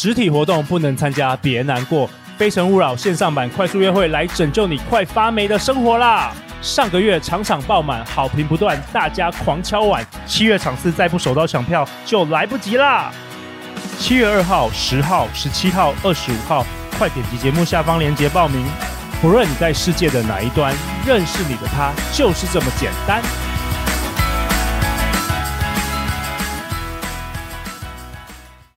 实体活动不能参加，别难过。非诚勿扰线上版快速约会来拯救你快发霉的生活啦！上个月场场爆满，好评不断，大家狂敲碗。七月场次再不手刀抢票就来不及啦！七月二号、十号、十七号、二十五号，快点击节目下方链接报名。不论你在世界的哪一端，认识你的他就是这么简单。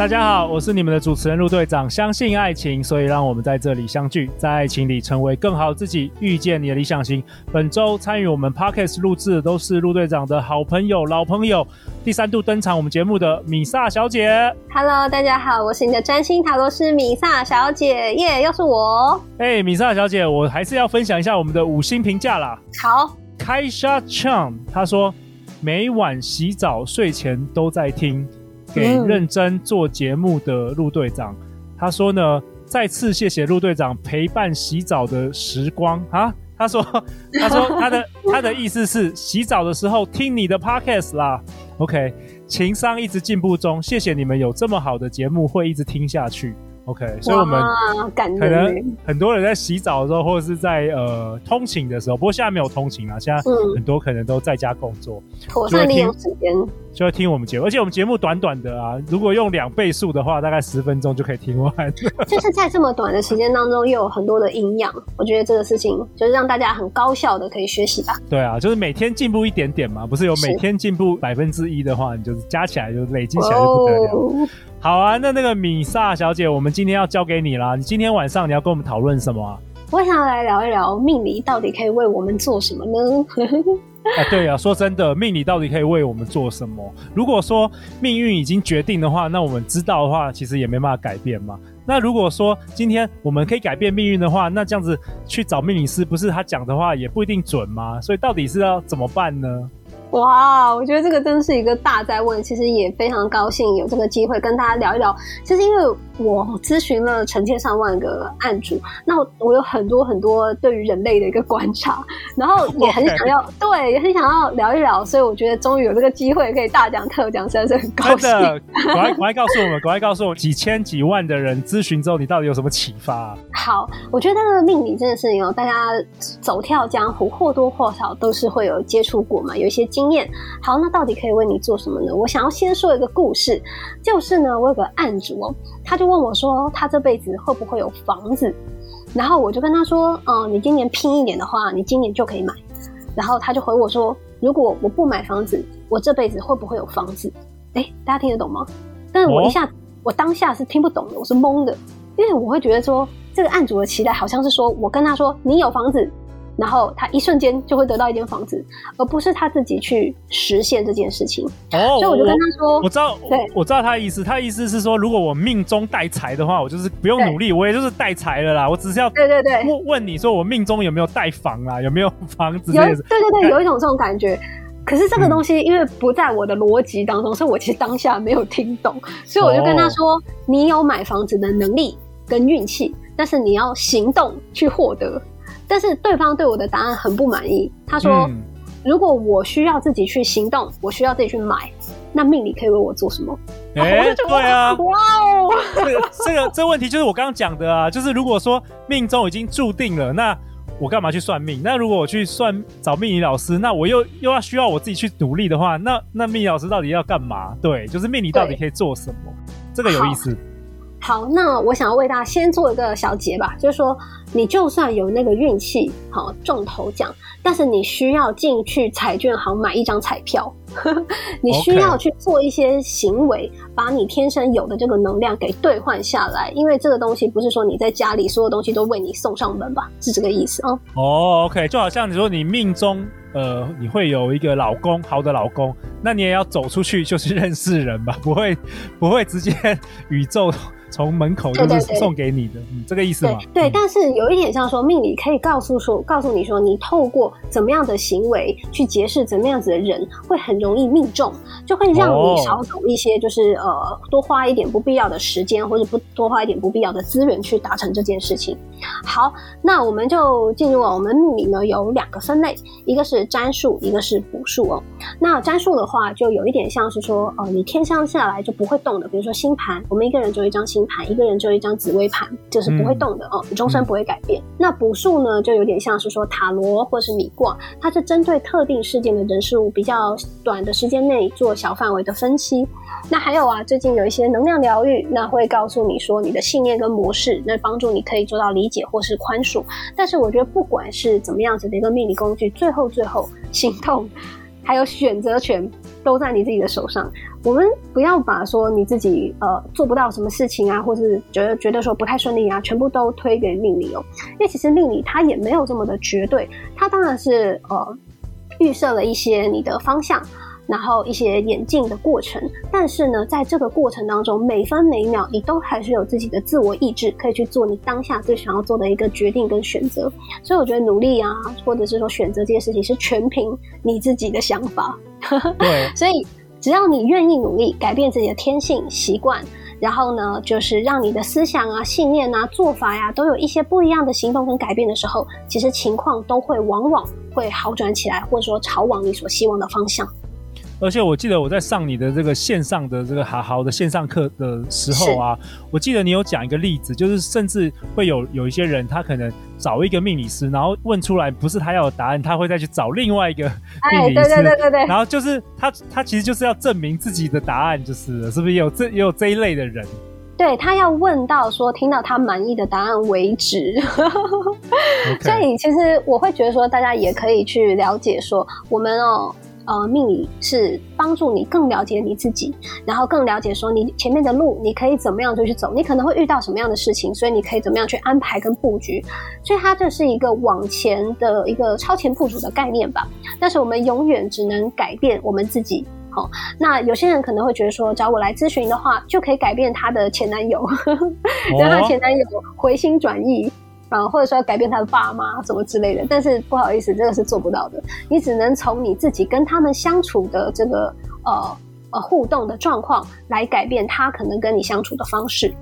大家好，我是你们的主持人陆队长。相信爱情，所以让我们在这里相聚，在爱情里成为更好自己，遇见你的理想型。本周参与我们 Podcast 录制的都是陆队长的好朋友、老朋友，第三度登场我们节目的米萨小姐。Hello，大家好，我是你的占星塔罗师米萨小姐，耶、yeah，又是我。哎、hey，米萨小姐，我还是要分享一下我们的五星评价啦。好，Kaisha Chang 他说每晚洗澡睡前都在听。给认真做节目的陆队长，他说呢，再次谢谢陆队长陪伴洗澡的时光啊。他说，他说他的他的意思是洗澡的时候听你的 podcast 啦。OK，情商一直进步中，谢谢你们有这么好的节目，会一直听下去。OK，所以我们可能很多人在洗澡的时候，或者是在呃通勤的时候，不过现在没有通勤了，现在很多可能都在家工作，妥善利用时间，就会听我们节目。而且我们节目短短的啊，如果用两倍速的话，大概十分钟就可以听完。就是在这么短的时间当中，又有很多的营养，我觉得这个事情就是让大家很高效的可以学习吧。对啊，就是每天进步一点点嘛，不是有每天进步百分之一的话，你就是加起来就累积起来就不得了。哦好啊，那那个米萨小姐，我们今天要交给你啦。你今天晚上你要跟我们讨论什么啊？我想要来聊一聊命理到底可以为我们做什么呢？啊，对啊，说真的，命理到底可以为我们做什么？如果说命运已经决定的话，那我们知道的话，其实也没办法改变嘛。那如果说今天我们可以改变命运的话，那这样子去找命理师，不是他讲的话也不一定准吗？所以到底是要怎么办呢？哇，我觉得这个真是一个大灾问。其实也非常高兴有这个机会跟大家聊一聊。其实因为我咨询了成千上万个案主，那我有很多很多对于人类的一个观察，然后 也很想要.对，也很想要聊一聊。所以我觉得终于有这个机会可以大讲特讲，实在是很高兴。真的，赶快赶快告诉我们，赶快告诉我，几千几万的人咨询之后，你到底有什么启发啊？好，我觉得这个命理真的是有大家走跳江湖，或多或少都是会有接触过嘛，有一些经验。好，那到底可以为你做什么呢？我想要先说一个故事，就是呢，我有个案主哦，他就问我说，他这辈子会不会有房子？然后我就跟他说，嗯，你今年拼一点的话，你今年就可以买。然后他就回我说，如果我不买房子，我这辈子会不会有房子？哎，大家听得懂吗？但是我一下，我当下是听不懂的，我是懵的，因为我会觉得说，这个案主的期待好像是说我跟他说，你有房子。然后他一瞬间就会得到一间房子，而不是他自己去实现这件事情。哦，所以我就跟他说：“我，我知道，对，我知道他的意思。他的意思是说，如果我命中带财的话，我就是不用努力，我也就是带财了啦。我只是要对对对问你说，我命中有没有带房啊？有没有房子？有，对对对，有一种这种感觉。可是这个东西因为不在我的逻辑当中，嗯，所以我其实当下没有听懂。所以我就跟他说：哦，你有买房子的能力跟运气，但是你要行动去获得。”但是对方对我的答案很不满意。他说：“嗯、如果我需要自己去行动，我需要自己去买，那命理可以为我做什么？”哎、欸，对啊，哇哦，这个这个 这问题就是我刚刚讲的啊，就是如果说命中已经注定了，那我干嘛去算命？那如果我去算找命理老师，那我又又要需要我自己去努力的话，那那命理老师到底要干嘛？对，就是命理到底可以做什么？这个有意思。好，那我想要为大家先做一个小结吧，就是说，你就算有那个运气，好中头奖，但是你需要进去彩券行买一张彩票，你需要去做一些行为.把你天生有的这个能量给兑换下来，因为这个东西不是说你在家里所有东西都为你送上门吧，是这个意思哦。哦、oh,，OK，就好像你说你命中。呃，你会有一个老公，好的老公，那你也要走出去，就是认识人吧，不会，不会直接 宇宙从门口就是送给你的，对对对嗯，这个意思吗？对，但是有一点像说命理可以告诉说，告诉你说，你透过怎么样的行为去结识怎么样子的人，会很容易命中，就会让你少走一些，就是、呃，多花一点不必要的时间，或者不多花一点不必要的资源去达成这件事情。好，那我们就进入了我们命理呢，有两个分类，一个是占数，一个是卜数哦。那占数的话，就有一点像是说，呃，你天生下来就不会动的，比如说星盘，我们一个人就一张星盘，一个人就一张紫微盘，就是不会动的、嗯、哦，终身不会改变。嗯、那卜数呢，就有点像是说塔罗或是米卦，它是针对特定事件的人事物，比较短的时间内做小范围的分析。那还有啊，最近有一些能量疗愈，那会告诉你说你的信念跟模式，那帮助你可以做到理解或是宽恕。但是我觉得不管是怎么样子的一个命理工具，最后最后行动还有选择权都在你自己的手上。我们不要把说你自己呃做不到什么事情啊，或是觉得觉得说不太顺利啊，全部都推给命理哦。因为其实命理它也没有这么的绝对，它当然是呃预设了一些你的方向。然后一些演进的过程，但是呢，在这个过程当中，每分每秒你都还是有自己的自我意志，可以去做你当下最想要做的一个决定跟选择。所以我觉得努力啊，或者是说选择这件事情，是全凭你自己的想法。对，所以只要你愿意努力，改变自己的天性习惯，然后呢，就是让你的思想啊、信念啊、做法呀、啊，都有一些不一样的行动跟改变的时候，其实情况都会往往会好转起来，或者说朝往你所希望的方向。而且我记得我在上你的这个线上的这个好好的线上课的时候啊，我记得你有讲一个例子，就是甚至会有有一些人，他可能找一个命理师，然后问出来不是他要的答案，他会再去找另外一个 命理师，哎、对对对对对，然后就是他他其实就是要证明自己的答案，就是是不是也有这也有这一类的人？对，他要问到说听到他满意的答案为止。所以其实我会觉得说，大家也可以去了解说，我们哦。呃，命理是帮助你更了解你自己，然后更了解说你前面的路你可以怎么样就去走，你可能会遇到什么样的事情，所以你可以怎么样去安排跟布局。所以它这是一个往前的一个超前部署的概念吧。但是我们永远只能改变我们自己。好，那有些人可能会觉得说，找我来咨询的话，就可以改变他的前男友，让他前男友回心转意。啊，或者说要改变他的爸妈什么之类的，但是不好意思，这个是做不到的。你只能从你自己跟他们相处的这个呃呃互动的状况来改变他可能跟你相处的方式。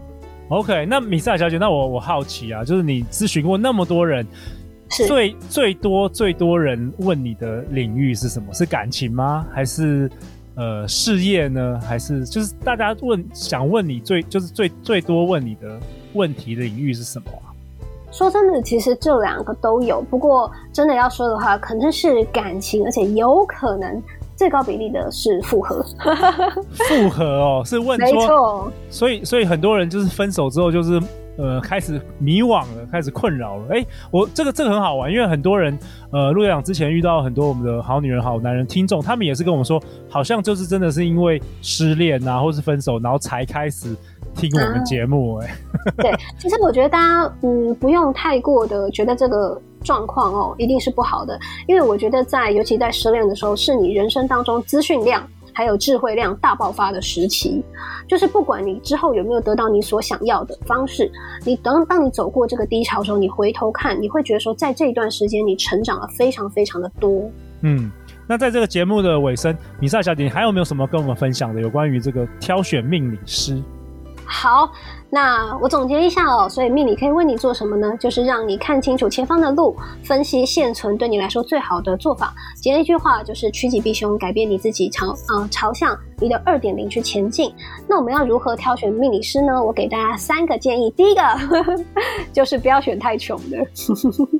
OK，那米萨小姐，那我我好奇啊，就是你咨询过那么多人，是最最多最多人问你的领域是什么？是感情吗？还是呃事业呢？还是就是大家问想问你最就是最最多问你的问题的领域是什么啊？说真的，其实这两个都有。不过真的要说的话，可能是感情，而且有可能最高比例的是复合。复合哦，是问说，没错。所以，所以很多人就是分手之后，就是呃开始迷惘了，开始困扰了。哎，我这个这个很好玩，因为很多人呃陆队长之前遇到很多我们的好女人、好男人听众，他们也是跟我们说，好像就是真的是因为失恋啊，或是分手，然后才开始。听我们节目哎、欸，对，其实我觉得大家嗯不用太过的觉得这个状况哦一定是不好的，因为我觉得在尤其在失恋的时候，是你人生当中资讯量还有智慧量大爆发的时期，就是不管你之后有没有得到你所想要的方式，你等当你走过这个低潮的时候，你回头看，你会觉得说在这一段时间你成长了非常非常的多。嗯，那在这个节目的尾声，米萨小姐，你还有没有什么跟我们分享的有关于这个挑选命理师？好，那我总结一下哦。所以命理可以为你做什么呢？就是让你看清楚前方的路，分析现存对你来说最好的做法。简单一句话就是趋吉避凶，改变你自己朝呃朝向你的二点零去前进。那我们要如何挑选命理师呢？我给大家三个建议。第一个 就是不要选太穷的，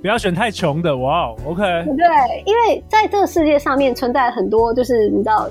不要选太穷的。哇，OK，对，因为在这个世界上面存在很多，就是你知道。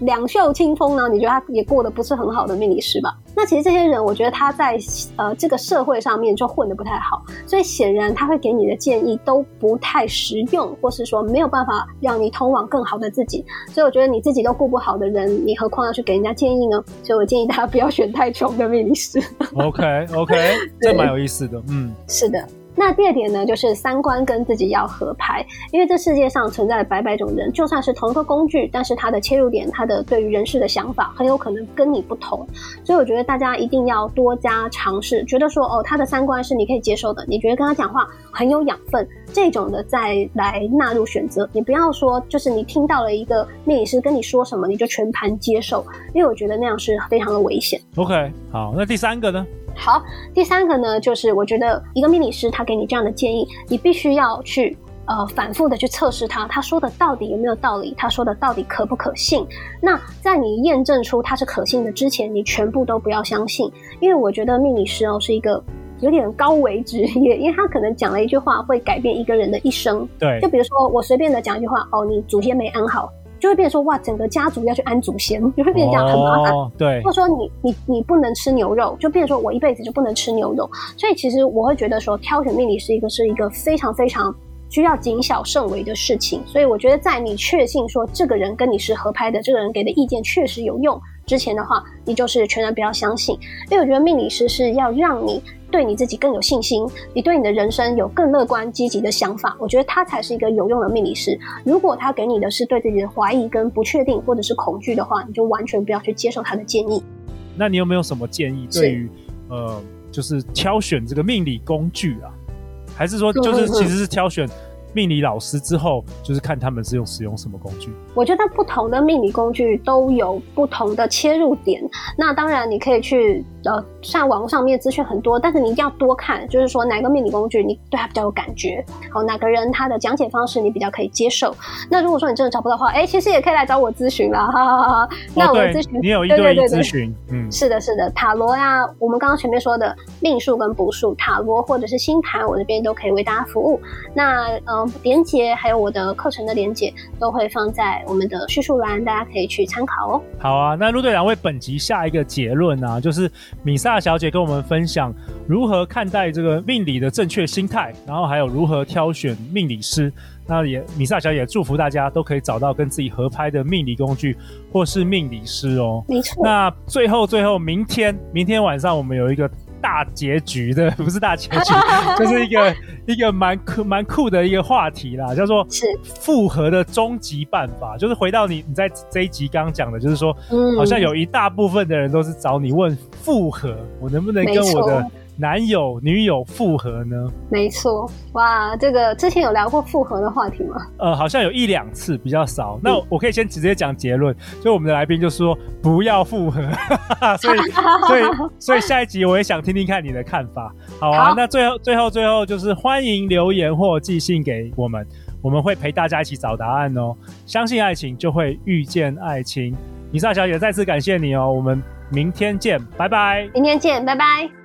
两袖清风呢？你觉得他也过得不是很好的命理师吧？那其实这些人，我觉得他在呃这个社会上面就混得不太好，所以显然他会给你的建议都不太实用，或是说没有办法让你通往更好的自己。所以我觉得你自己都过不好的人，你何况要去给人家建议呢？所以我建议大家不要选太穷的命理师。OK OK，这蛮有意思的，嗯，是的。那第二点呢，就是三观跟自己要合拍，因为这世界上存在了百百种人，就算是同一个工具，但是他的切入点，他的对于人事的想法，很有可能跟你不同。所以我觉得大家一定要多加尝试，觉得说哦，他的三观是你可以接受的，你觉得跟他讲话很有养分，这种的再来纳入选择。你不要说就是你听到了一个命理师跟你说什么，你就全盘接受，因为我觉得那样是非常的危险。OK，好，那第三个呢？好，第三个呢，就是我觉得一个命理师他给你这样的建议，你必须要去呃反复的去测试他，他说的到底有没有道理，他说的到底可不可信。那在你验证出他是可信的之前，你全部都不要相信，因为我觉得命理师哦是一个有点高危职业，因为他可能讲了一句话会改变一个人的一生。对，就比如说我随便的讲一句话，哦，你祖先没安好。就会变成说哇，整个家族要去安祖先，就会变成这样很麻烦。哦。对，或者说你你你不能吃牛肉，就变成说我一辈子就不能吃牛肉。所以其实我会觉得说，挑选命理师一个是一个非常非常需要谨小慎微的事情。所以我觉得在你确信说这个人跟你是合拍的，这个人给的意见确实有用之前的话，你就是全然不要相信。因为我觉得命理师是要让你。对你自己更有信心，你对你的人生有更乐观积极的想法，我觉得他才是一个有用的命理师。如果他给你的是对自己的怀疑跟不确定或者是恐惧的话，你就完全不要去接受他的建议。那你有没有什么建议对于呃，就是挑选这个命理工具啊？还是说就是其实是挑选？命理老师之后，就是看他们是用使用什么工具。我觉得不同的命理工具都有不同的切入点。那当然，你可以去呃，像网络上面资讯很多，但是你一定要多看，就是说哪个命理工具你对它比较有感觉，好，哪个人他的讲解方式你比较可以接受。那如果说你真的找不到的话，哎、欸，其实也可以来找我咨询啦，哈哈哈。那我咨询，你有一对一咨询，嗯，是的，是的，塔罗呀，我们刚刚前面说的命数跟卜数，塔罗或者是星盘，我这边都可以为大家服务。那呃。嗯，连接还有我的课程的连接都会放在我们的叙述栏，大家可以去参考哦。好啊，那陆队长为本集下一个结论啊，就是米萨小姐跟我们分享如何看待这个命理的正确心态，然后还有如何挑选命理师。那也米萨小姐祝福大家都可以找到跟自己合拍的命理工具或是命理师哦。没错。那最后最后，明天明天晚上我们有一个。大结局的 不是大结局，就是一个一个蛮酷蛮酷的一个话题啦，叫做复合的终极办法。就是回到你你在这一集刚刚讲的，就是说，好像有一大部分的人都是找你问复合，我能不能跟我的。男友女友复合呢？没错，哇，这个之前有聊过复合的话题吗？呃，好像有一两次，比较少。嗯、那我可以先直接讲结论，就我们的来宾就说不要复合，所以所以所以下一集我也想听听看你的看法。好啊，好，那最后最后最后就是欢迎留言或寄信给我们，我们会陪大家一起找答案哦。相信爱情，就会遇见爱情。米萨小姐再次感谢你哦，我们明天见，拜拜。明天见，拜拜。